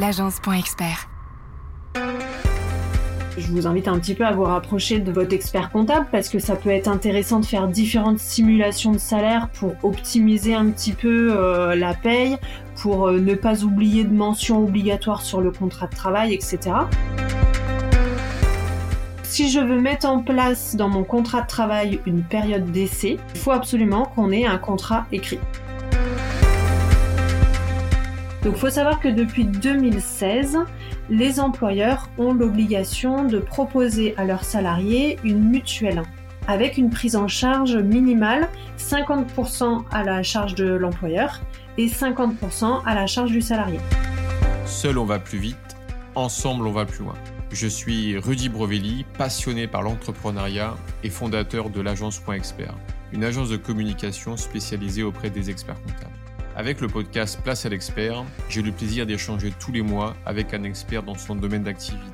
l'agence.expert. Je vous invite un petit peu à vous rapprocher de votre expert comptable parce que ça peut être intéressant de faire différentes simulations de salaire pour optimiser un petit peu euh, la paye, pour euh, ne pas oublier de mentions obligatoires sur le contrat de travail, etc. Si je veux mettre en place dans mon contrat de travail une période d'essai, il faut absolument qu'on ait un contrat écrit. Donc il faut savoir que depuis 2016, les employeurs ont l'obligation de proposer à leurs salariés une mutuelle avec une prise en charge minimale, 50% à la charge de l'employeur et 50% à la charge du salarié. Seul on va plus vite, ensemble on va plus loin. Je suis Rudy Brovelli, passionné par l'entrepreneuriat et fondateur de l'agence Point Expert, une agence de communication spécialisée auprès des experts comptables. Avec le podcast Place à l'expert, j'ai le plaisir d'échanger tous les mois avec un expert dans son domaine d'activité.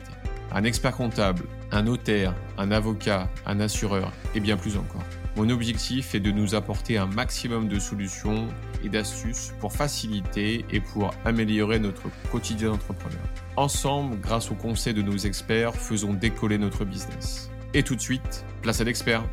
Un expert comptable, un notaire, un avocat, un assureur et bien plus encore. Mon objectif est de nous apporter un maximum de solutions et d'astuces pour faciliter et pour améliorer notre quotidien d'entrepreneur. Ensemble, grâce aux conseils de nos experts, faisons décoller notre business. Et tout de suite, place à l'expert.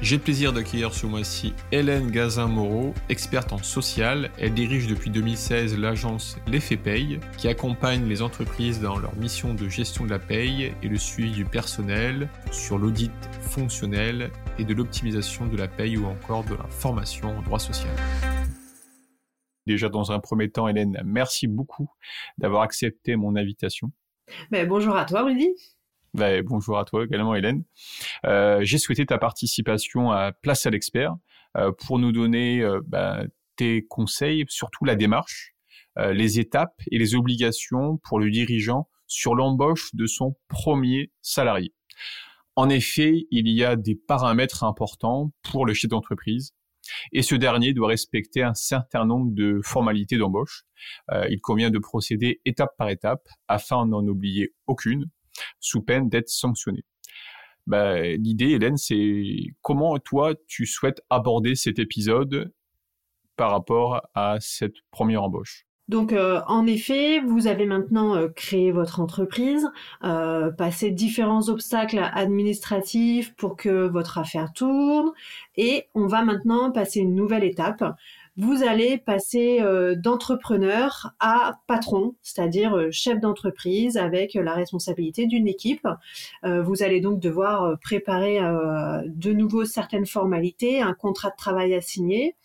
J'ai le plaisir d'accueillir ce mois-ci Hélène Gazin-Moreau, experte en social. Elle dirige depuis 2016 l'agence L'Effet Paye, qui accompagne les entreprises dans leur mission de gestion de la paye et le suivi du personnel sur l'audit fonctionnel et de l'optimisation de la paye ou encore de la formation en droit social. Déjà dans un premier temps, Hélène, merci beaucoup d'avoir accepté mon invitation. Ben, bonjour à toi, Rudy. Bah, bonjour à toi également, Hélène. Euh, j'ai souhaité ta participation à Place à l'expert euh, pour nous donner euh, bah, tes conseils, surtout la démarche, les étapes et les obligations pour le dirigeant sur l'embauche de son premier salarié. En effet, il y a des paramètres importants pour le chef d'entreprise et ce dernier doit respecter un certain nombre de formalités d'embauche. il convient de procéder étape par étape afin d'en oublier aucune sous peine d'être sanctionné. Bah, l'idée, Hélène, c'est comment toi tu souhaites aborder cet épisode par rapport à cette première embauche? Donc euh, en effet, vous avez maintenant euh, créé votre entreprise, euh, passé différents obstacles administratifs pour que votre affaire tourne, et on va maintenant passer une nouvelle étape vous allez passer euh, d'entrepreneur à patron, c'est-à-dire euh, chef d'entreprise avec la responsabilité d'une équipe. Euh, vous allez donc devoir préparer de nouveau certaines formalités, un contrat de travail à signer.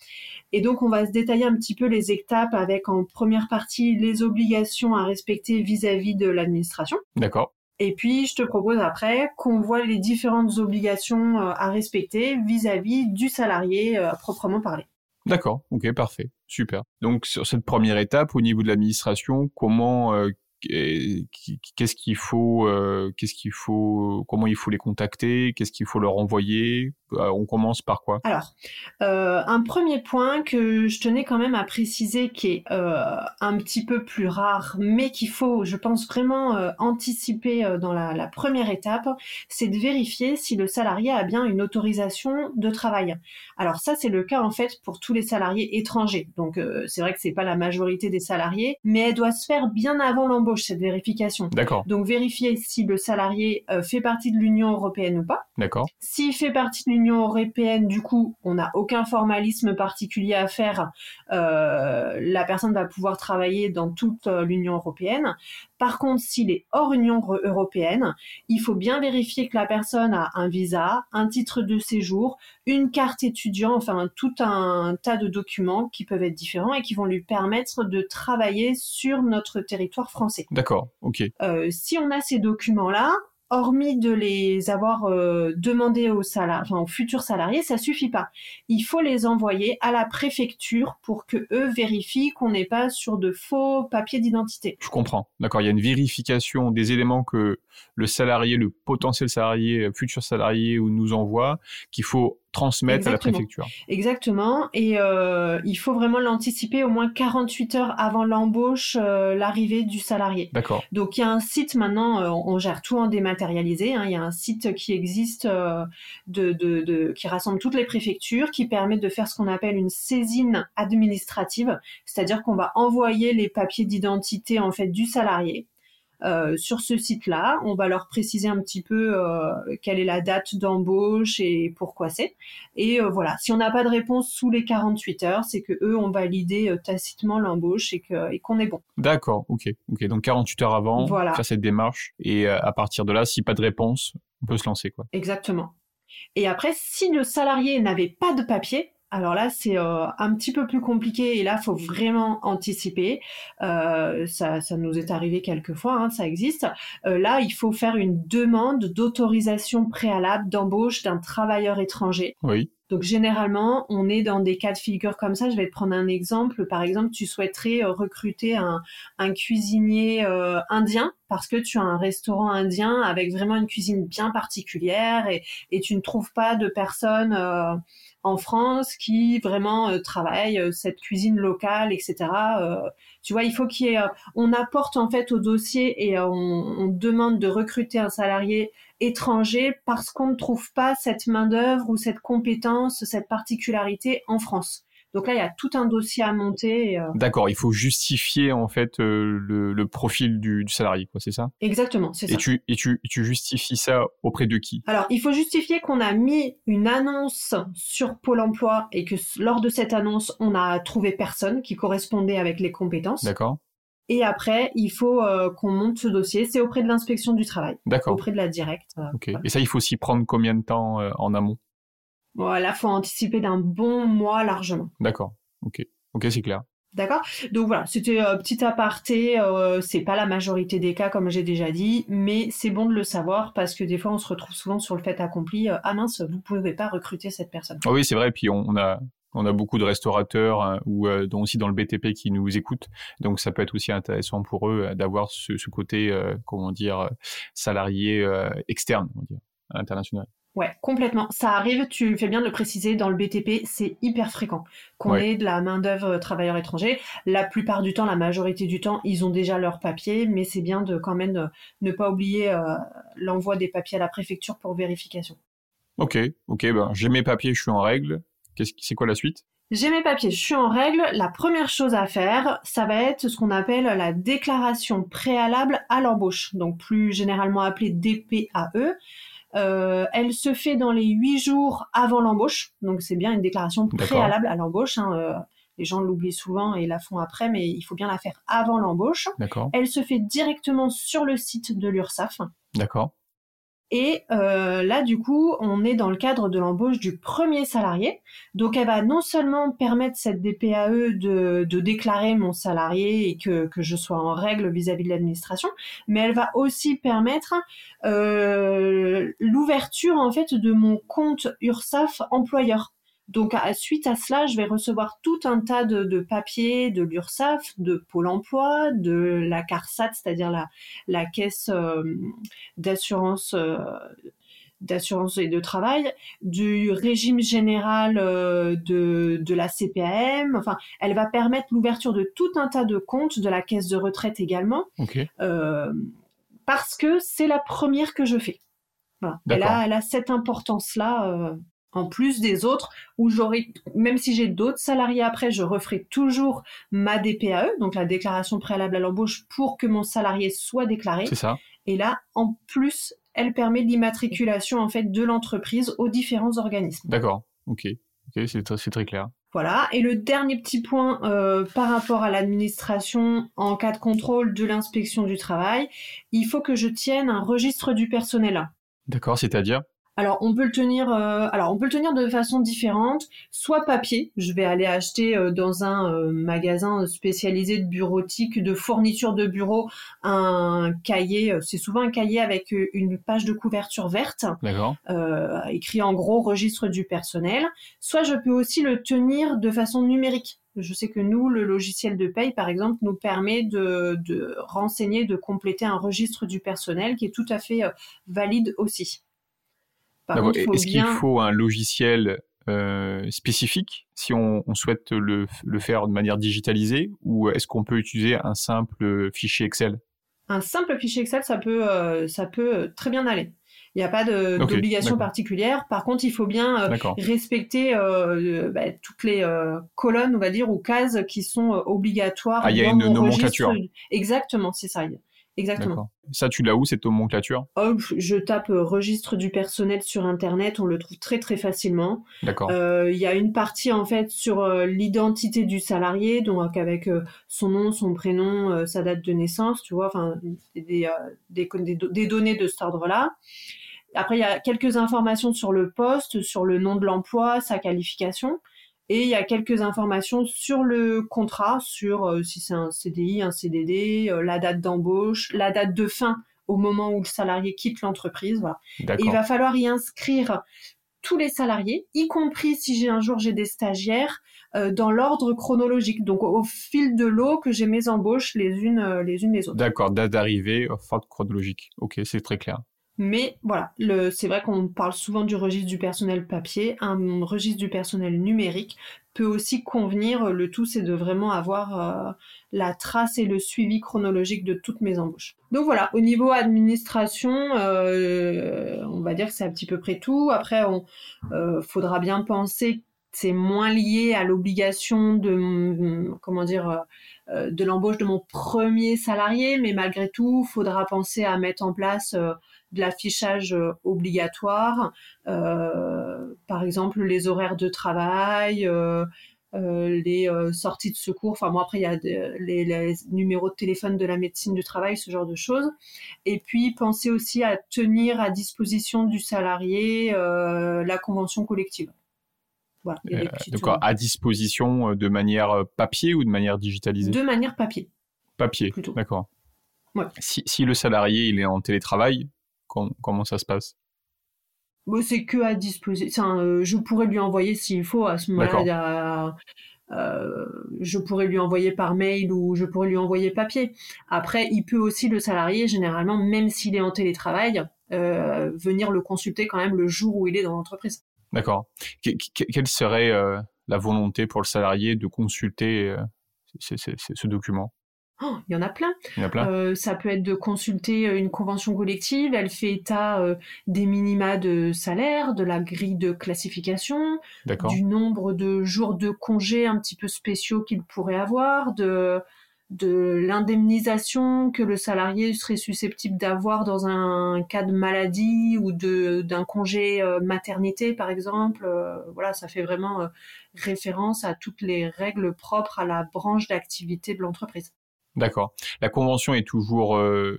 Et donc, on va se détailler un petit peu les étapes avec en première partie les obligations à respecter vis-à-vis de l'administration. D'accord. Et puis, je te propose après qu'on voit les différentes obligations à respecter vis-à-vis du salarié proprement parlé. D'accord, ok, parfait, super. Donc sur cette première étape, au niveau de l'administration, comment euh, qu'est-ce qu'il faut, euh, qu'est-ce qu'il faut, comment il faut les contacter, qu'est-ce qu'il faut leur envoyer. Euh, on commence par quoi? Alors, euh, un premier point que je tenais quand même à préciser, qui est un petit peu plus rare, mais qu'il faut, je pense vraiment anticiper dans la, la, première étape, c'est de vérifier si le salarié a bien une autorisation de travail. Alors ça, c'est le cas en fait pour tous les salariés étrangers. Donc c'est vrai que c'est pas la majorité des salariés, mais elle doit se faire bien avant l'embauche cette vérification. D'accord. Donc vérifier si le salarié euh, fait partie de l'Union européenne ou pas. D'accord. S'il fait partie de l'Union européenne, du coup, on n'a aucun formalisme particulier à faire. Euh, la personne va pouvoir travailler dans toute euh, l'Union européenne. Par contre, s'il est hors Union européenne, il faut bien vérifier que la personne a un visa, un titre de séjour, une carte étudiant, enfin tout un tas de documents qui peuvent être différents et qui vont lui permettre de travailler sur notre territoire français. D'accord, ok. Euh, si on a ces documents-là, hormis de les avoir euh, demandés aux, futurs salariés, ça suffit pas. Il faut les envoyer à la préfecture pour que eux vérifient qu'on n'est pas sur de faux papiers d'identité. Je comprends. D'accord. Il y a une vérification des éléments que le salarié, le potentiel salarié, futur salarié nous envoie, qu'il faut transmettre à la préfecture. Exactement. Et euh, il faut vraiment l'anticiper au moins 48 heures avant l'embauche, euh, l'arrivée du salarié. D'accord. Donc il y a un site maintenant, euh, on gère tout en dématérialisé. Hein. il y a un site qui existe de, de, de, qui rassemble toutes les préfectures, qui permet de faire ce qu'on appelle une saisine administrative, c'est-à-dire qu'on va envoyer les papiers d'identité en fait du salarié euh, sur ce site-là. On va leur préciser un petit peu euh, quelle est la date d'embauche et pourquoi c'est. Et euh, voilà, si on n'a pas de réponse sous les 48 heures, c'est que eux ont validé tacitement l'embauche et et qu'on est bon. D'accord, ok, ok. Donc 48 heures avant, voilà. faire cette démarche et à partir de là, si pas de réponse, on peut se lancer quoi. Exactement. Et après, si le salarié n'avait pas de papier, alors là, c'est euh, un petit peu plus compliqué et là, faut vraiment anticiper. Euh, ça, ça, nous est arrivé quelques fois, hein, ça existe. Euh, là, il faut faire une demande d'autorisation préalable d'embauche d'un travailleur étranger. Oui. Donc généralement, on est dans des cas de figure comme ça. Je vais te prendre un exemple. Par exemple, tu souhaiterais recruter un, un cuisinier indien parce que tu as un restaurant indien avec vraiment une cuisine bien particulière et, et tu ne trouves pas de personnes en France qui vraiment euh, travaillent euh, cette cuisine locale, etc. Euh, tu vois, il faut qu'il y ait, on apporte en fait au dossier et on, demande de recruter un salarié étranger parce qu'on ne trouve pas cette main d'œuvre ou cette compétence, cette particularité en France. Donc là, il y a tout un dossier à monter. Euh. D'accord, il faut justifier en fait euh, le, profil du, salarié, quoi, c'est ça? Exactement, c'est ça. Et tu, et, tu, tu justifies ça auprès de qui? Alors, il faut justifier qu'on a mis une annonce sur Pôle Emploi et que lors de cette annonce, on a trouvé personne qui correspondait avec les compétences. D'accord. Et après, il faut euh, qu'on monte ce dossier. C'est auprès de l'inspection du travail. D'accord. Auprès de la directe. ok. Et ça, il faut s'y prendre combien de temps en amont? Voilà, faut anticiper d'un bon mois largement. D'accord. Ok. Ok, c'est clair. D'accord? Donc voilà, c'était un euh, petit aparté. Euh, c'est pas la majorité des cas, comme j'ai déjà dit, mais c'est bon de le savoir parce que des fois, on se retrouve souvent sur le fait accompli. Euh, ah mince, vous pouvez pas recruter cette personne. Ah oui, c'est vrai. Puis on, a on a beaucoup de restaurateurs hein, ou dont aussi dans le BTP qui nous écoutent. Donc ça peut être aussi intéressant pour eux d'avoir ce, ce, côté, comment dire, salarié externe, on va dire, international. Ouais, complètement. Ça arrive, tu fais bien de le préciser, dans le BTP, c'est hyper fréquent qu'on ait de la main-d'œuvre euh, travailleurs étrangers. La plupart du temps, la majorité du temps, ils ont déjà leur papier, mais c'est bien de quand même ne pas oublier euh, l'envoi des papiers à la préfecture pour vérification. Ok, ok, ben, j'ai mes papiers, je suis en règle. C'est quoi la suite? J'ai mes papiers, je suis en règle. La première chose à faire, ça va être ce qu'on appelle la déclaration préalable à l'embauche, donc plus généralement appelée DPAE. Euh, elle se fait dans les huit jours avant l'embauche, donc c'est bien une déclaration préalable à l'embauche. Hein, euh, les gens l'oublient souvent et la font après, mais il faut bien la faire avant l'embauche. Elle se fait directement sur le site de l'URSSAF. D'accord. Et euh, là, du coup, on est dans le cadre de l'embauche du premier salarié. Donc, elle va non seulement permettre cette DPAE de, déclarer mon salarié et que, que je sois en règle vis-à-vis de l'administration, mais elle va aussi permettre euh, l'ouverture en fait de mon compte URSAF employeur. Donc, à, suite à cela, je vais recevoir tout un tas de, papiers de l'URSSAF, de Pôle emploi, de la CARSAT, c'est-à-dire la, la caisse euh, d'assurance. Euh, d'assurance et de travail, du régime général euh, de, de la CPAM. Enfin, elle va permettre l'ouverture de tout un tas de comptes, de la caisse de retraite également, parce que c'est la première que je fais. Voilà. Elle, a, elle a cette importance-là en plus des autres, où j'aurai, même si j'ai d'autres salariés après, je referai toujours ma DPAE, donc la déclaration préalable à l'embauche, pour que mon salarié soit déclaré. C'est ça. Et là, en plus, elle permet l'immatriculation en fait de l'entreprise aux différents organismes. D'accord. Ok. Ok, c'est très, clair. Voilà. Et le dernier petit point euh, par rapport à l'administration en cas de contrôle de l'inspection du travail, il faut que je tienne un registre du personnel. D'accord, c'est-à-dire? Alors on peut le tenir, euh, alors on peut le tenir de façon différente, soit papier. Je vais aller acheter euh, dans un euh, magasin spécialisé de bureautique, de fourniture de bureau, un cahier. C'est souvent un cahier avec une page de couverture verte, écrit en gros registre du personnel. Soit je peux aussi le tenir de façon numérique. Je sais que nous, le logiciel de paye, par exemple, nous permet de, de renseigner, de compléter un registre du personnel qui est tout à fait valide aussi. Est-ce qu'il faut un logiciel spécifique si on, souhaite le, le, faire de manière digitalisée ou est-ce qu'on peut utiliser un simple fichier Excel? Un simple fichier Excel, ça peut, ça peut très bien aller. Il n'y a pas d'obligation particulière. Par contre, il faut bien euh, respecter euh, bah, toutes les euh, colonnes, on va dire, ou cases qui sont obligatoires. Ah, il y a une nomenclature. Exactement, c'est ça. Exactement. Ça, tu l'as où cette nomenclature? Oh, Je tape registre du personnel sur Internet, on le trouve très très facilement. D'accord. Il y a une partie en fait sur l'identité du salarié, donc avec son nom, son prénom, sa date de naissance, tu vois, enfin des, des, des données de cet ordre-là. Après, il y a quelques informations sur le poste, sur le nom de l'emploi, sa qualification. Et il y a quelques informations sur le contrat, sur euh, si c'est un CDI, un CDD, euh, la date d'embauche, la date de fin au moment où le salarié quitte l'entreprise. Voilà. Et il va falloir y inscrire tous les salariés, y compris si j'ai un jour j'ai des stagiaires, euh, dans l'ordre chronologique. Donc au, fil de l'eau que j'ai mes embauches les unes les unes les autres. D'accord, date d'arrivée, ordre chronologique. Ok, c'est très clair. Mais voilà, c'est vrai qu'on parle souvent du registre du personnel papier. Un registre du personnel numérique peut aussi convenir. Le tout, c'est de vraiment avoir euh, la trace et le suivi chronologique de toutes mes embauches. Donc voilà, au niveau administration, euh, on va dire que c'est à petit peu près tout. Après, on euh, faudra bien penser c'est moins lié à l'obligation de comment dire de l'embauche de mon premier salarié, mais malgré tout, faudra penser à mettre en place de l'affichage euh, obligatoire, euh, par exemple les horaires de travail, euh, les sorties de secours. Enfin, moi, après, il y a les, numéros de téléphone de la médecine du travail, ce genre de choses. Et puis, penser aussi à tenir à disposition du salarié la convention collective. Voilà, donc, à disposition de manière papier ou de manière digitalisée? De manière papier. Papier, d'accord. Si, si, le salarié il est en télétravail, comment ça se passe? Bon, C'est que à disposition. Euh, je pourrais lui envoyer s'il faut à ce moment-là. Euh, je pourrais lui envoyer par mail ou je pourrais lui envoyer papier. Après, il peut aussi le salarié, généralement, même s'il est en télétravail, euh, venir le consulter quand même le jour où il est dans l'entreprise. D'accord. quelle serait la volonté pour le salarié de consulter ce document? Oh, il y en a plein. Euh, ça peut être de consulter euh, une convention collective. Elle fait état euh, des minima de salaire, de la grille de classification, du nombre de jours de congés un petit peu spéciaux qu'il pourrait avoir, de de l'indemnisation que le salarié serait susceptible d'avoir dans un cas de maladie ou d'un congé maternité par exemple voilà ça fait vraiment référence à toutes les règles propres à la branche d'activité de l'entreprise D'accord. La convention est toujours euh,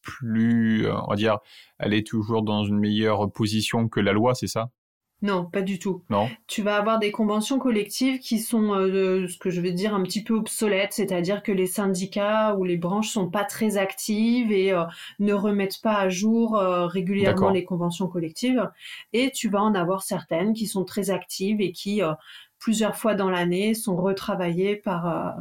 plus, euh, on va dire, elle est toujours dans une meilleure position que la loi, c'est ça? Non, pas du tout. Non. Tu vas avoir des conventions collectives qui sont, euh, ce que je vais dire, un petit peu obsolètes, c'est-à-dire que les syndicats ou les branches sont pas très actives et ne remettent pas à jour régulièrement les conventions collectives. Et tu vas en avoir certaines qui sont très actives et qui plusieurs fois dans l'année sont retravaillées par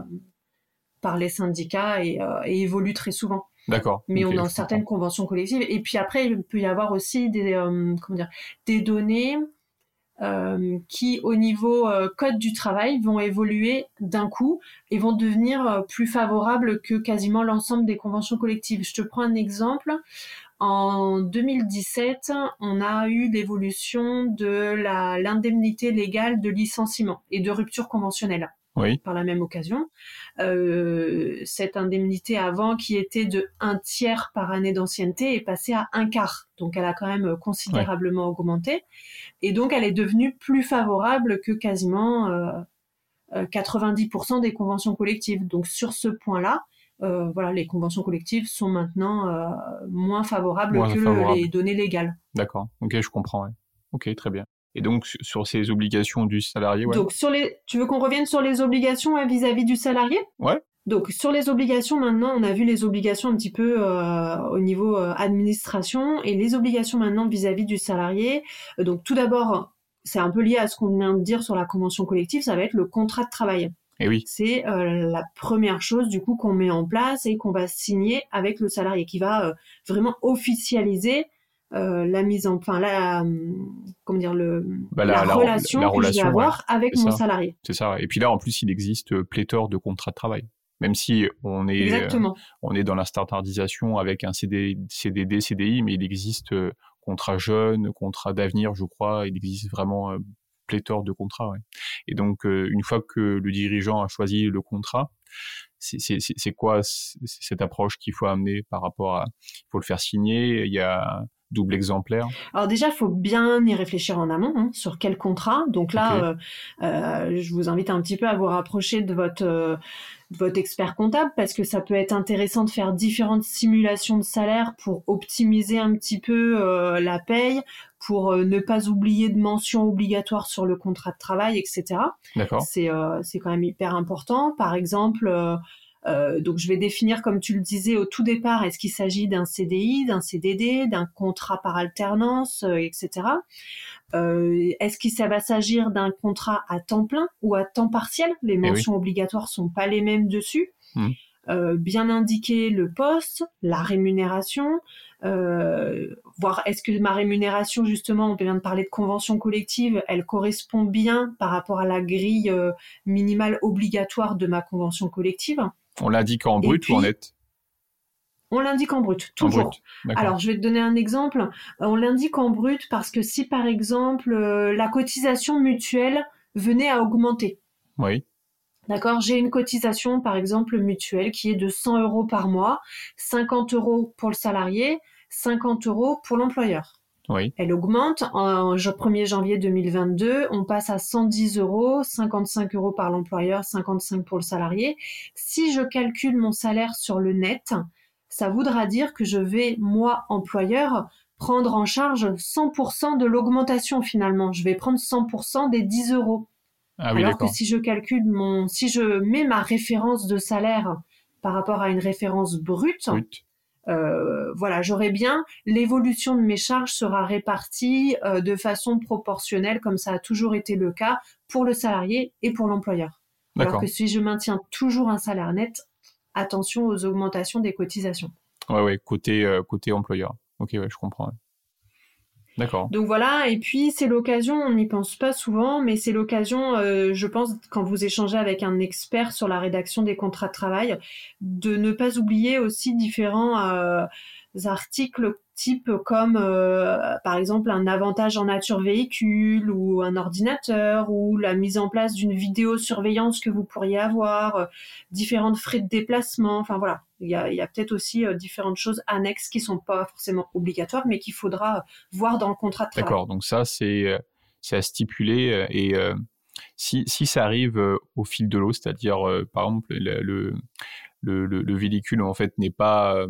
par les syndicats et, euh, et évolue très souvent. D'accord. Mais on a certaines conventions collectives. Et puis après, il peut y avoir aussi des, euh, comment dire, des données euh, qui, au niveau euh, code du travail, vont évoluer d'un coup et vont devenir euh, plus favorables que quasiment l'ensemble des conventions collectives. Je te prends un exemple. En 2017, on a eu l'évolution de l'indemnité légale de licenciement et de rupture conventionnelle par la même occasion. Euh, cette indemnité avant qui était de un tiers par année d'ancienneté est passée à un quart. Donc elle a quand même considérablement augmenté. Et donc elle est devenue plus favorable que quasiment euh, 90% euh, des conventions collectives. Donc sur ce point-là, euh, voilà, les conventions collectives sont maintenant euh, moins favorables que les données légales. D'accord. Ok, je comprends. Ok, très bien. Et donc sur ces obligations du salarié. Ouais. Donc sur les, tu veux qu'on revienne sur les obligations hein, vis-à-vis du salarié? Ouais. Donc sur les obligations maintenant, on a vu les obligations un petit peu euh, au niveau euh, administration et les obligations maintenant vis-à-vis du salarié. Euh, donc tout d'abord, c'est un peu lié à ce qu'on vient de dire sur la convention collective, ça va être le contrat de travail. Et eh oui. C'est la première chose du coup qu'on met en place et qu'on va signer avec le salarié, qui va vraiment officialiser la mise en, enfin la, comment dire le bah, la, relation que je vais avoir avec mon salarié. C'est ça. Et puis là, en plus, il existe pléthore de contrats de travail même si on est, on est dans la standardisation avec un CD, CDD, CDI, mais il existe euh, contrat jeune, contrat d'avenir, je crois, il existe vraiment euh, pléthore de contrats. Et donc, euh, une fois que le dirigeant a choisi le contrat, c'est quoi cette approche qu'il faut amener par rapport à, il faut le faire signer, il y a double exemplaire Alors déjà, il faut bien y réfléchir en amont hein, sur quel contrat. Donc là, euh, euh, je vous invite un petit peu à vous rapprocher de votre euh, votre expert comptable parce que ça peut être intéressant de faire différentes simulations de salaire pour optimiser un petit peu la paye, pour ne pas oublier de mentions obligatoires sur le contrat de travail, etc. D'accord. C'est c'est quand même hyper important. Par exemple euh, donc je vais définir, comme tu le disais au tout départ, est-ce qu'il s'agit d'un CDI, d'un CDD, d'un contrat par alternance, euh, etc. Euh, est-ce qu'il va s'agir d'un contrat à temps plein ou à temps partiel? Les eh mentions obligatoires sont pas les mêmes dessus. Mmh. bien indiquer le poste, la rémunération, voir est-ce que ma rémunération justement, on vient de parler de convention collective, elle correspond bien par rapport à la grille minimale obligatoire de ma convention collective. On l'indique en brut ou en net on l'indique en brut, toujours. Alors, je vais te donner un exemple. On l'indique en brut parce que si, par exemple, euh, la cotisation mutuelle venait à augmenter. Oui. D'accord? J'ai une cotisation, par exemple, mutuelle qui est de 100 euros par mois, 50 euros pour le salarié, 50 euros pour l'employeur. Elle augmente. En 1er janvier 2022, on passe à 110 euros, 55 euros par l'employeur, 55 pour le salarié. Si je calcule mon salaire sur le net, ça voudra dire que je vais, moi, employeur, prendre en charge 100% de l'augmentation finalement. Je vais prendre 100% des 10 euros. Ah Alors que si je calcule mon, si je mets ma référence de salaire par rapport à une référence brute, euh, voilà, j'aurais bien l'évolution de mes charges sera répartie euh, de façon proportionnelle, comme ça a toujours été le cas pour le salarié et pour l'employeur. Alors que si je maintiens toujours un salaire net, attention aux augmentations des cotisations. Ouais, ouais, côté euh, côté employeur. Ok, ouais, je comprends. D'accord. Donc voilà, et puis c'est l'occasion, on n'y pense pas souvent, mais c'est l'occasion, euh, je pense, quand vous échangez avec un expert sur la rédaction des contrats de travail, de ne pas oublier aussi différents euh, articles type comme euh, par exemple un avantage en nature véhicule ou un ordinateur ou la mise en place d'une vidéosurveillance que vous pourriez avoir, euh, différentes frais de déplacement, enfin voilà, il y a, peut-être aussi euh, différentes choses annexes qui sont pas forcément obligatoires mais qu'il faudra voir dans le contrat de travail. D'accord, donc ça c'est c'est à stipuler et si, si ça arrive au fil de l'eau, c'est-à-dire par exemple le, le, le, véhicule en fait n'est pas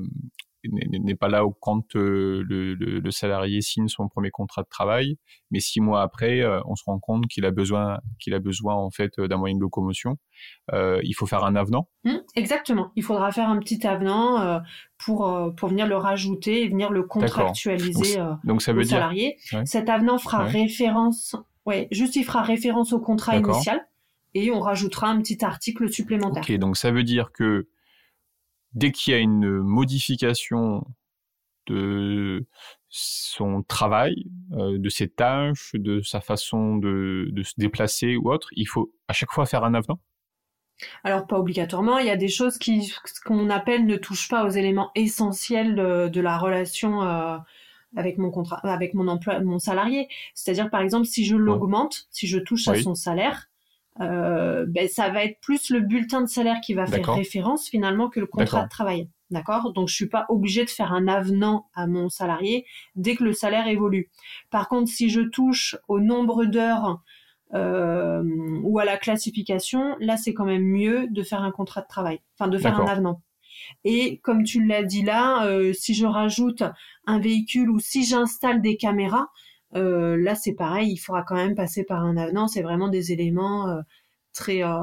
n'est pas là quand euh, le, le, salarié signe son premier contrat de travail, mais six mois après, euh, on se rend compte qu'il a besoin qu'il a besoin en fait d'un moyen de locomotion. Euh, il faut faire un avenant. Mmh, exactement. Il faudra faire un petit avenant pour pour venir le rajouter et venir le contractualiser donc, ça veut au dire... salarié. Cet avenant fera référence, ouais, juste il fera référence au contrat initial et on rajoutera un petit article supplémentaire. Ok, donc ça veut dire que dès qu'il y a une modification de son travail, euh, de ses tâches, de sa façon de, se déplacer ou autre, il faut à chaque fois faire un avenant. Alors pas obligatoirement, il y a des choses qui qu'on appelle ne touchent pas aux éléments essentiels de, la relation euh, avec mon contrat, avec mon emploi, mon salarié. C'est-à-dire par exemple si je l'augmente, si je touche à son salaire, euh, ben, ça va être plus le bulletin de salaire qui va faire référence finalement que le contrat de travail. D'accord? Donc je suis pas obligé de faire un avenant à mon salarié dès que le salaire évolue. Par contre, si je touche au nombre d'heures euh, ou à la classification, là c'est quand même mieux de faire un contrat de travail, enfin de faire un avenant. Et comme tu l'as dit là, euh, si je rajoute un véhicule ou si j'installe des caméras, euh, là, c'est pareil, il faudra quand même passer par un avenant. C'est vraiment des éléments euh, très euh,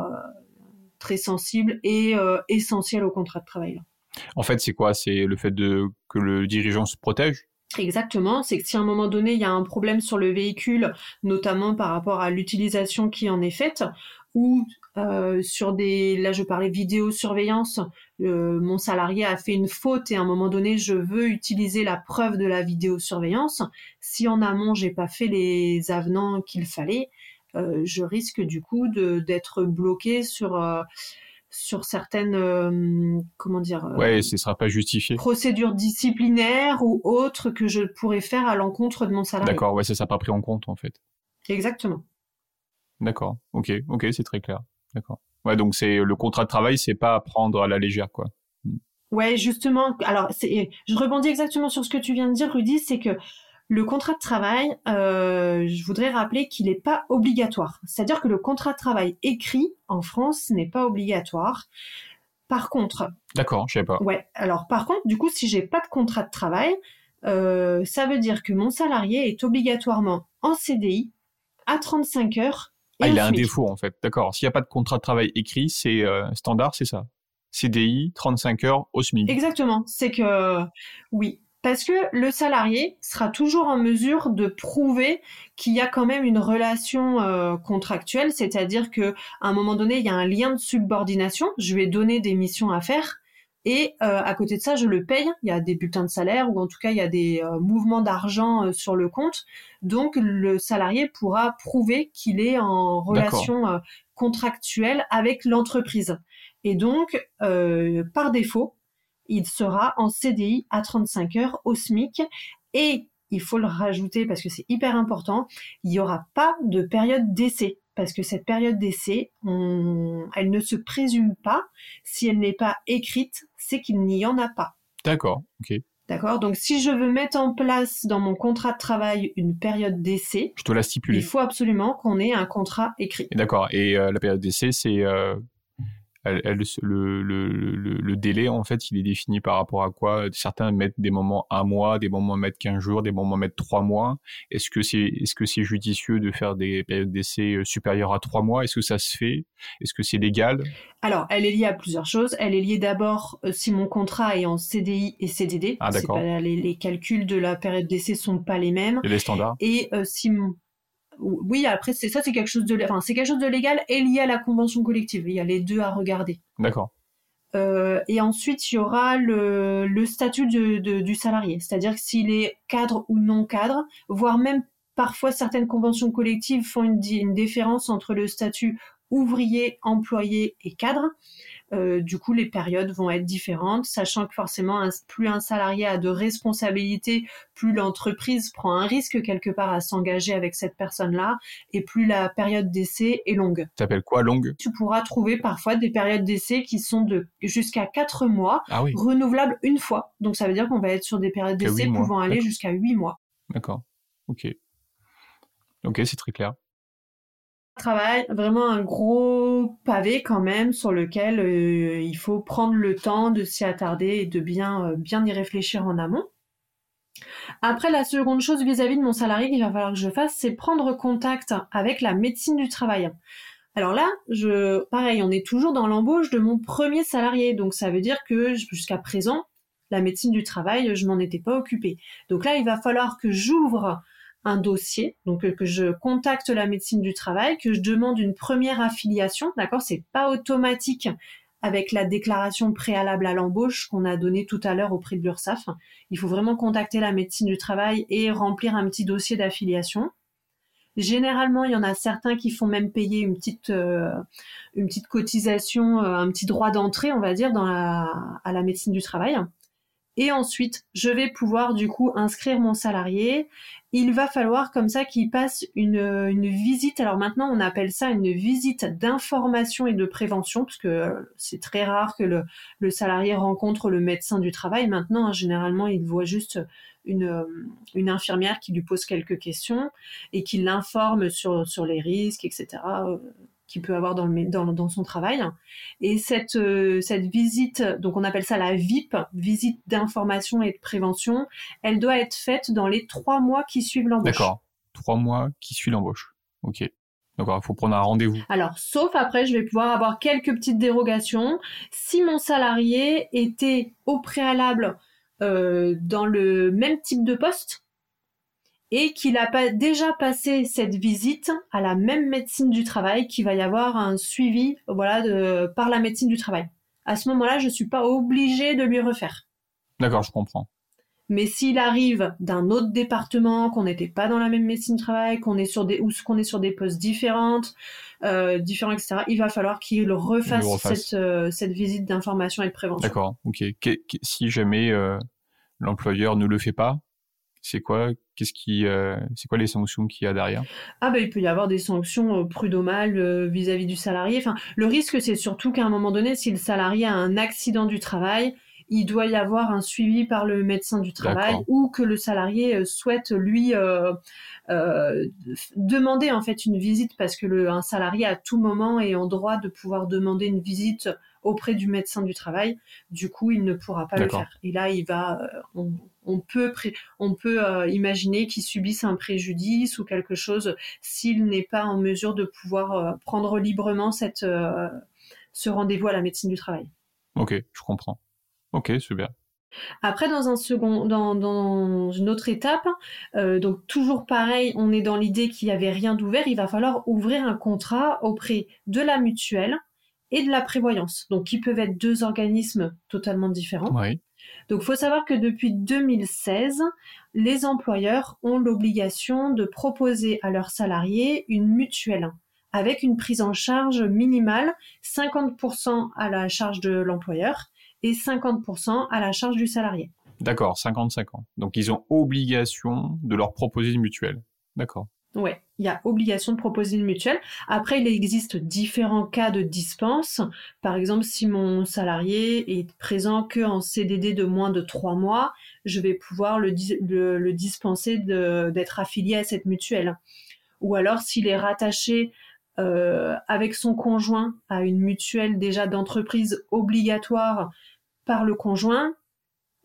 très sensibles et essentiels au contrat de travail. En fait, c'est quoi? C'est le fait de que le dirigeant se protège? Exactement, c'est que si à un moment donné il y a un problème sur le véhicule, notamment par rapport à l'utilisation qui en est faite, ou sur des, là je parlais vidéosurveillance, mon salarié a fait une faute et à un moment donné je veux utiliser la preuve de la vidéosurveillance. Si en amont j'ai pas fait les avenants qu'il fallait, je risque du coup d'être bloqué sur sur certaines euh, comment dire euh, ouais ce sera pas justifié. procédures disciplinaires ou autres que je pourrais faire à l'encontre de mon salarié. D'accord ouais ça sera pas pris en compte en fait. Exactement d'accord ok ok c'est très clair d'accord ouais donc c'est le contrat de travail c'est pas à prendre à la légère quoi hmm. ouais justement alors c'est je rebondis exactement sur ce que tu viens de dire Rudy c'est que le contrat de travail, euh, je voudrais rappeler qu'il n'est pas obligatoire. C'est-à-dire que le contrat de travail écrit en France n'est pas obligatoire. Par contre. D'accord, je sais pas. Ouais. Alors par contre, du coup, si j'ai pas de contrat de travail, euh, ça veut dire que mon salarié est obligatoirement en CDI à 35 heures. Et ah, il a un défaut en fait. D'accord. S'il n'y a pas de contrat de travail écrit, c'est euh, standard, c'est ça. CDI, 35 heures au SMIC. Exactement. C'est que oui, parce que le salarié sera toujours en mesure de prouver qu'il y a quand même une relation euh, contractuelle, c'est-à-dire que à un moment donné, il y a un lien de subordination. Je lui ai donné des missions à faire et euh, à côté de ça, je le paye. Il y a des bulletins de salaire ou en tout cas, il y a des euh, mouvements d'argent sur le compte. Donc, le salarié pourra prouver qu'il est en relation contractuelle avec l'entreprise. Et donc, par défaut, il sera en CDI à 35 heures au SMIC et il faut le rajouter parce que c'est hyper important, il n'y aura pas de période d'essai parce que cette période d'essai, elle ne se présume pas. Si elle n'est pas écrite, c'est qu'il n'y en a pas. D'accord, ok. D'accord? Donc, si je veux mettre en place dans mon contrat de travail une période d'essai, je la. Il faut absolument qu'on ait un contrat écrit. D'accord. Et euh, la période d'essai, c'est euh, le, le, le, délai, en fait, il est défini par rapport à quoi? Certains mettent des moments un mois, des moments mettent 15 jours, des moments mettent trois mois. Est-ce que c'est est -ce c'est judicieux de faire des périodes d'essai euh, supérieures à trois mois? Est-ce que ça se fait? Est-ce que c'est légal? Alors, elle est liée à plusieurs choses. Elle est liée d'abord euh, si mon contrat est en CDI et CDD. Ah, d'accord. Les, les, calculs de la période d'essai sont pas les mêmes. Et les standards? Et euh, si mon oui, après, c'est ça, c'est quelque chose de, enfin, c'est quelque chose de légal et lié à la convention collective. Il y a les deux à regarder. D'accord. Euh, et ensuite, il y aura le, le statut de, du salarié, c'est-à-dire s'il est cadre ou non cadre, voire même parfois certaines conventions collectives font une, une différence entre le statut ouvrier, employé et cadre. Euh, du coup, les périodes vont être différentes, sachant que forcément, plus un salarié a de responsabilités, plus l'entreprise prend un risque quelque part à s'engager avec cette personne-là, et plus la période d'essai est longue. S'appelle quoi longue? Tu pourras trouver parfois des périodes d'essai qui sont de jusqu'à 4 mois, ah renouvelables une fois. Donc ça veut dire qu'on va être sur des périodes d'essai pouvant aller jusqu'à 8 mois. D'accord. Ok. Ok, c'est très clair travail, vraiment un gros pavé quand même sur lequel euh, il faut prendre le temps de s'y attarder et de bien, euh, bien y réfléchir en amont. Après, la seconde chose vis-à-vis de mon salarié qu'il va falloir que je fasse, c'est prendre contact avec la médecine du travail. Alors là, je, pareil, on est toujours dans l'embauche de mon premier salarié, donc ça veut dire que jusqu'à présent, la médecine du travail, je m'en étais pas occupée. Donc là, il va falloir que j'ouvre dossier, donc euh, que je contacte la médecine du travail, que je demande une première affiliation, d'accord C'est pas automatique avec la déclaration préalable à l'embauche qu'on a donnée tout à l'heure auprès de l'URSSAF. Il faut vraiment contacter la médecine du travail et remplir un petit dossier d'affiliation. Généralement, il y en a certains qui font même payer une petite, euh, une petite cotisation, euh, un petit droit d'entrée, on va dire, dans à la médecine du travail. Et ensuite, je vais pouvoir du coup inscrire mon salarié. Il va falloir comme ça qu'il passe une, une, visite. Alors maintenant, on appelle ça une visite d'information et de prévention, parce que c'est très rare que le, le, salarié rencontre le médecin du travail. Maintenant, hein, généralement, il voit juste une, une, infirmière qui lui pose quelques questions et qui l'informe sur, sur les risques, etc qu'il peut avoir dans, le, dans, dans, son travail. Et cette, euh, cette visite, donc on appelle ça la VIP, visite d'information et de prévention, elle doit être faite dans les trois mois qui suivent l'embauche. D'accord, trois mois qui suivent l'embauche. Ok. D'accord, il faut prendre un rendez-vous. Alors, sauf après, je vais pouvoir avoir quelques petites dérogations. Si mon salarié était au préalable euh, dans le même type de poste, et qu'il a pas déjà passé cette visite à la même médecine du travail, qu'il va y avoir un suivi, voilà, de, par la médecine du travail. À ce moment-là, je suis pas obligée de lui refaire. D'accord, je comprends. Mais s'il arrive d'un autre département, qu'on n'était pas dans la même médecine du travail, qu'on est sur des ou qu'on est sur des postes différentes, euh, différents, etc., il va falloir qu'il refasse, Cette, euh, cette visite d'information et de prévention. D'accord. Ok. si jamais euh, l'employeur ne le fait pas, c'est quoi Qu'est-ce qui euh, C'est quoi les sanctions qu'il y a derrière? Ah ben il peut y avoir des sanctions prud'homales vis-à-vis du salarié. Enfin, le risque c'est surtout qu'à un moment donné, si le salarié a un accident du travail, il doit y avoir un suivi par le médecin du travail ou que le salarié euh, souhaite lui euh, euh, demander en fait une visite parce que le, un salarié à tout moment est en droit de pouvoir demander une visite auprès du médecin du travail. Du coup, il ne pourra pas le faire. Et là, il va, on, peut, on peut imaginer qu'il subisse un préjudice ou quelque chose s'il n'est pas en mesure de pouvoir prendre librement cette, ce rendez-vous à la médecine du travail. Ok, je comprends. Ok, super. Après, dans un second, dans, dans une autre étape, euh, donc toujours pareil, on est dans l'idée qu'il n'y avait rien d'ouvert. Il va falloir ouvrir un contrat auprès de la mutuelle et de la prévoyance, donc qui peuvent être deux organismes totalement différents. Oui. Donc, faut savoir que depuis 2016, les employeurs ont l'obligation de proposer à leurs salariés une mutuelle avec une prise en charge minimale, 50% à la charge de l'employeur et 50% à la charge du salarié. D'accord, 50-50. Donc ils ont obligation de leur proposer une mutuelle. D'accord. Ouais, il y a obligation de proposer une mutuelle. Après, il existe différents cas de dispense. Par exemple, si mon salarié est présent que en CDD de moins de trois mois, je vais pouvoir le, le, dispenser d'être affilié à cette mutuelle. Ou alors, s'il est rattaché euh, avec son conjoint à une mutuelle déjà d'entreprise obligatoire par le conjoint,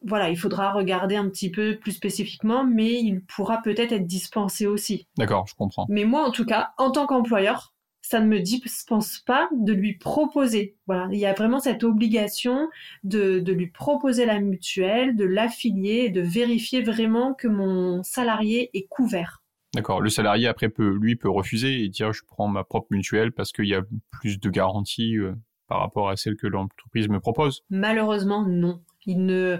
voilà, il faudra regarder un petit peu plus spécifiquement, mais il pourra peut-être être dispensé aussi. D'accord, je comprends. Mais moi, en tout cas, en tant qu'employeur, ça ne me dispense pas de lui proposer. Voilà, il y a vraiment cette obligation de, de lui proposer la mutuelle, de l'affilier et de vérifier vraiment que mon salarié est couvert. D'accord. Le salarié après peut, lui, peut refuser et dire je prends ma propre mutuelle parce qu'il y a plus de garanties euh, par rapport à celle que l'entreprise me propose Malheureusement, non. Il ne.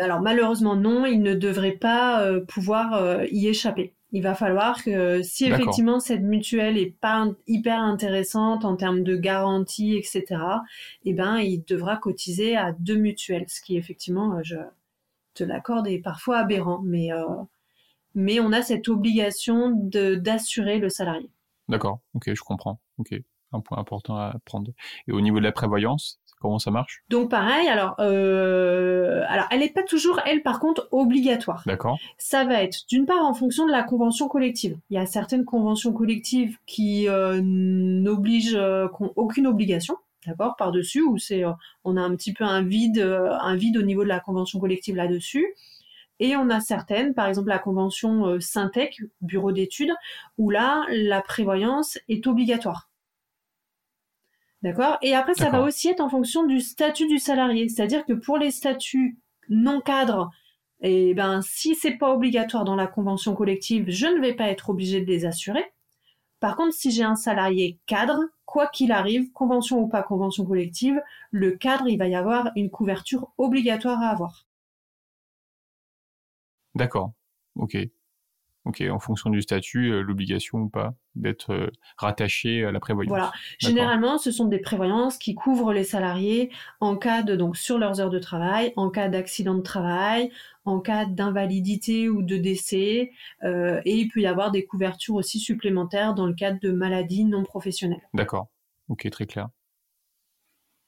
Alors malheureusement non, il ne devrait pas euh, pouvoir euh, y échapper. Il va falloir que si effectivement cette mutuelle est pas hyper intéressante en termes de garantie, etc., eh ben il devra cotiser à deux mutuelles, ce qui effectivement, euh, je te l'accorde, est parfois aberrant, mais mais on a cette obligation de d'assurer le salarié. D'accord, ok, je comprends. Ok un point important à prendre. Et au niveau de la prévoyance, comment ça marche? Donc pareil, alors, euh, alors elle n'est pas toujours, elle par contre, obligatoire. D'accord. Ça va être d'une part en fonction de la convention collective. Il y a certaines conventions collectives qui euh, n'obligent euh, aucune obligation. D'accord, par-dessus, où c'est, on a un petit peu un vide, un vide au niveau de la convention collective là-dessus. Et on a certaines, par exemple la convention Syntec, bureau d'études, où là, la prévoyance est obligatoire. D'accord? Et après, ça va aussi être en fonction du statut du salarié. C'est-à-dire que pour les statuts non cadres, eh ben, si c'est pas obligatoire dans la convention collective, je ne vais pas être obligé de les assurer. Par contre, si j'ai un salarié cadre, quoi qu'il arrive, convention ou pas convention collective, le cadre, il va y avoir une couverture obligatoire à avoir. D'accord. Ok. Ok, en fonction du statut, euh, l'obligation ou pas d'être euh, rattaché à la prévoyance. Voilà. Généralement, ce sont des prévoyances qui couvrent les salariés en cas de donc sur leurs heures de travail, en cas d'accident de travail, en cas d'invalidité ou de décès, euh, et il peut y avoir des couvertures aussi supplémentaires dans le cadre de maladies non professionnelles. D'accord. Ok, très clair.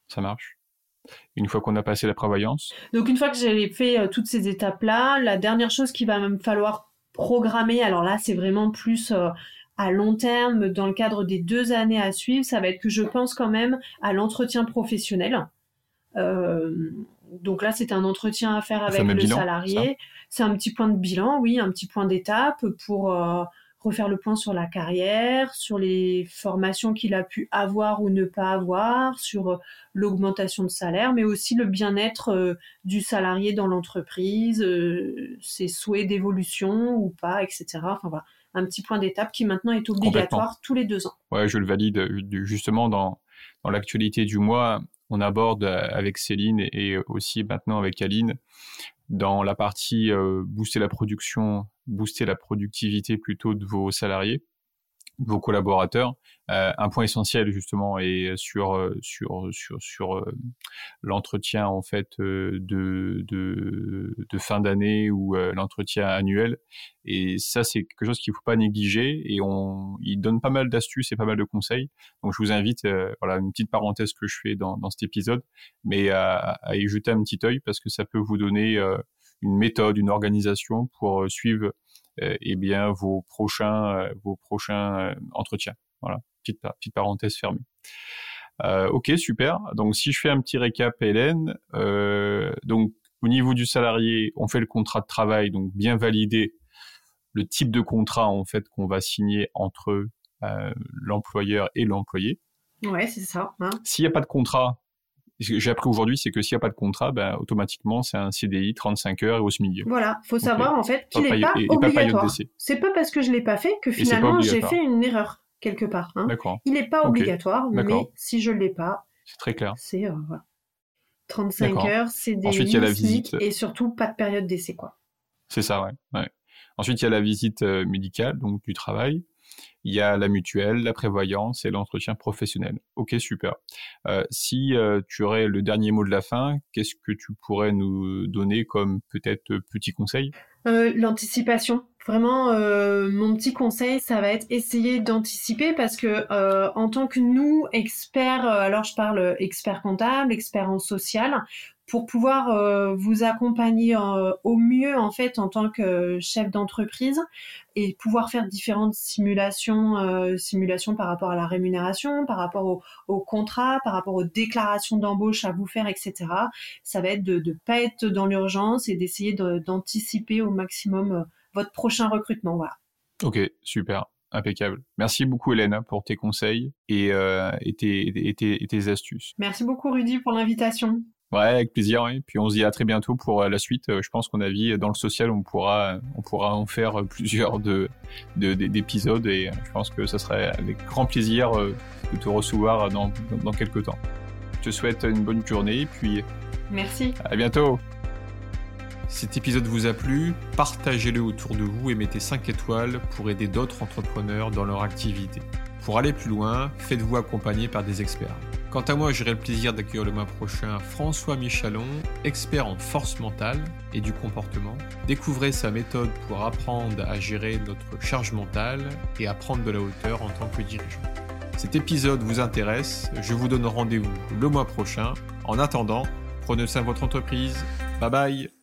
Ça marche. Une fois qu'on a passé la prévoyance? Donc une fois que j'ai fait toutes ces étapes-là, la dernière chose qu'il va me falloir programmer. Alors là, c'est vraiment plus euh, à long terme, dans le cadre des deux années à suivre, ça va être que je pense quand même à l'entretien professionnel. Euh, donc là, c'est un entretien à faire avec le salarié. C'est un petit point de bilan, oui, un petit point d'étape pour euh, refaire le point sur la carrière, sur les formations qu'il a pu avoir ou ne pas avoir, sur euh, l'augmentation de salaire, mais aussi le bien-être euh, du salarié dans l'entreprise, euh, ses souhaits d'évolution ou pas, etc. Enfin voilà, un petit point d'étape qui maintenant est obligatoire tous les deux ans. Ouais, je le valide. Justement, dans, dans l'actualité du mois, on aborde avec Céline et aussi maintenant avec Aline dans la partie booster la production, booster la productivité plutôt de vos salariés vos collaborateurs. Euh, un point essentiel justement est sur euh, sur sur sur euh, l'entretien en fait de de, de fin d'année ou l'entretien annuel. Et ça c'est quelque chose qu'il faut pas négliger et on il donne pas mal d'astuces et pas mal de conseils. Donc je vous invite voilà une petite parenthèse que je fais dans dans cet épisode, mais à, à y jeter un petit œil parce que ça peut vous donner une méthode, une organisation pour suivre euh, eh bien vos prochains euh, vos prochains euh, entretiens. Voilà, petite petite parenthèse fermée. Euh, ok, super. Donc si je fais un petit récap, Hélène, euh, donc au niveau du salarié, on fait le contrat de travail, donc bien valider le type de contrat en fait qu'on va signer entre euh, l'employeur et l'employé. Ouais, c'est ça. Hein. S'il n'y a pas de contrat, j'ai appris aujourd'hui, c'est que s'il n'y a pas de contrat, ben, automatiquement, c'est un CDI, 35 heures et au SMIC. Voilà, faut savoir en fait qu'il n'est pas, obligatoire. C'est pas parce que je l'ai pas fait que finalement j'ai fait une erreur quelque part. Hein. Il n'est pas obligatoire, mais si je l'ai pas, c'est très clair. C'est euh, voilà. 35 heures, CDI, Ensuite, il y a la visite. et surtout pas de période d'essai quoi. C'est ça, ouais. ouais. Ensuite, il y a la visite euh, médicale, donc du travail il y a la mutuelle, la prévoyance et l'entretien professionnel. Ok, super. Euh, si euh, tu aurais le dernier mot de la fin, qu'est-ce que tu pourrais nous donner comme peut-être petit conseil? Euh, L'anticipation. Vraiment, mon petit conseil, ça va être essayer d'anticiper parce que en tant que nous, experts, alors je parle expert comptable, expert en social, pour pouvoir euh, vous accompagner euh, au mieux en fait en tant que chef d'entreprise et pouvoir faire différentes simulations, euh, simulations par rapport à la rémunération, par rapport au, au contrat, par rapport aux déclarations d'embauche à vous faire, etc. Ça va être de ne pas être dans l'urgence et d'essayer d'anticiper au maximum votre prochain recrutement. Voilà. Ok, super. Impeccable. Merci beaucoup Hélène pour tes conseils et, et, tes, et, tes, et tes astuces. Merci beaucoup Rudy pour l'invitation. Ouais, avec plaisir. Oui. Puis on se dit à très bientôt pour euh, la suite. Euh, je pense qu'on a vu dans le social, on pourra, on pourra en faire plusieurs de, d'épisodes et je pense que ça serait avec grand plaisir euh, de te recevoir dans, dans quelques temps. Je te souhaite une bonne journée puis. Merci. À bientôt. Cet épisode vous a plu, partagez-le autour de vous et mettez 5 étoiles pour aider d'autres entrepreneurs dans leur activité. Pour aller plus loin, faites-vous accompagner par des experts. Quant à moi, j'aurai le plaisir d'accueillir le mois prochain François Michalon, expert en force mentale et du comportement. Découvrez sa méthode pour apprendre à gérer notre charge mentale et à prendre de la hauteur en tant que dirigeant. Cet épisode vous intéresse, je vous donne rendez-vous le mois prochain. En attendant, prenez soin de votre entreprise. Bye bye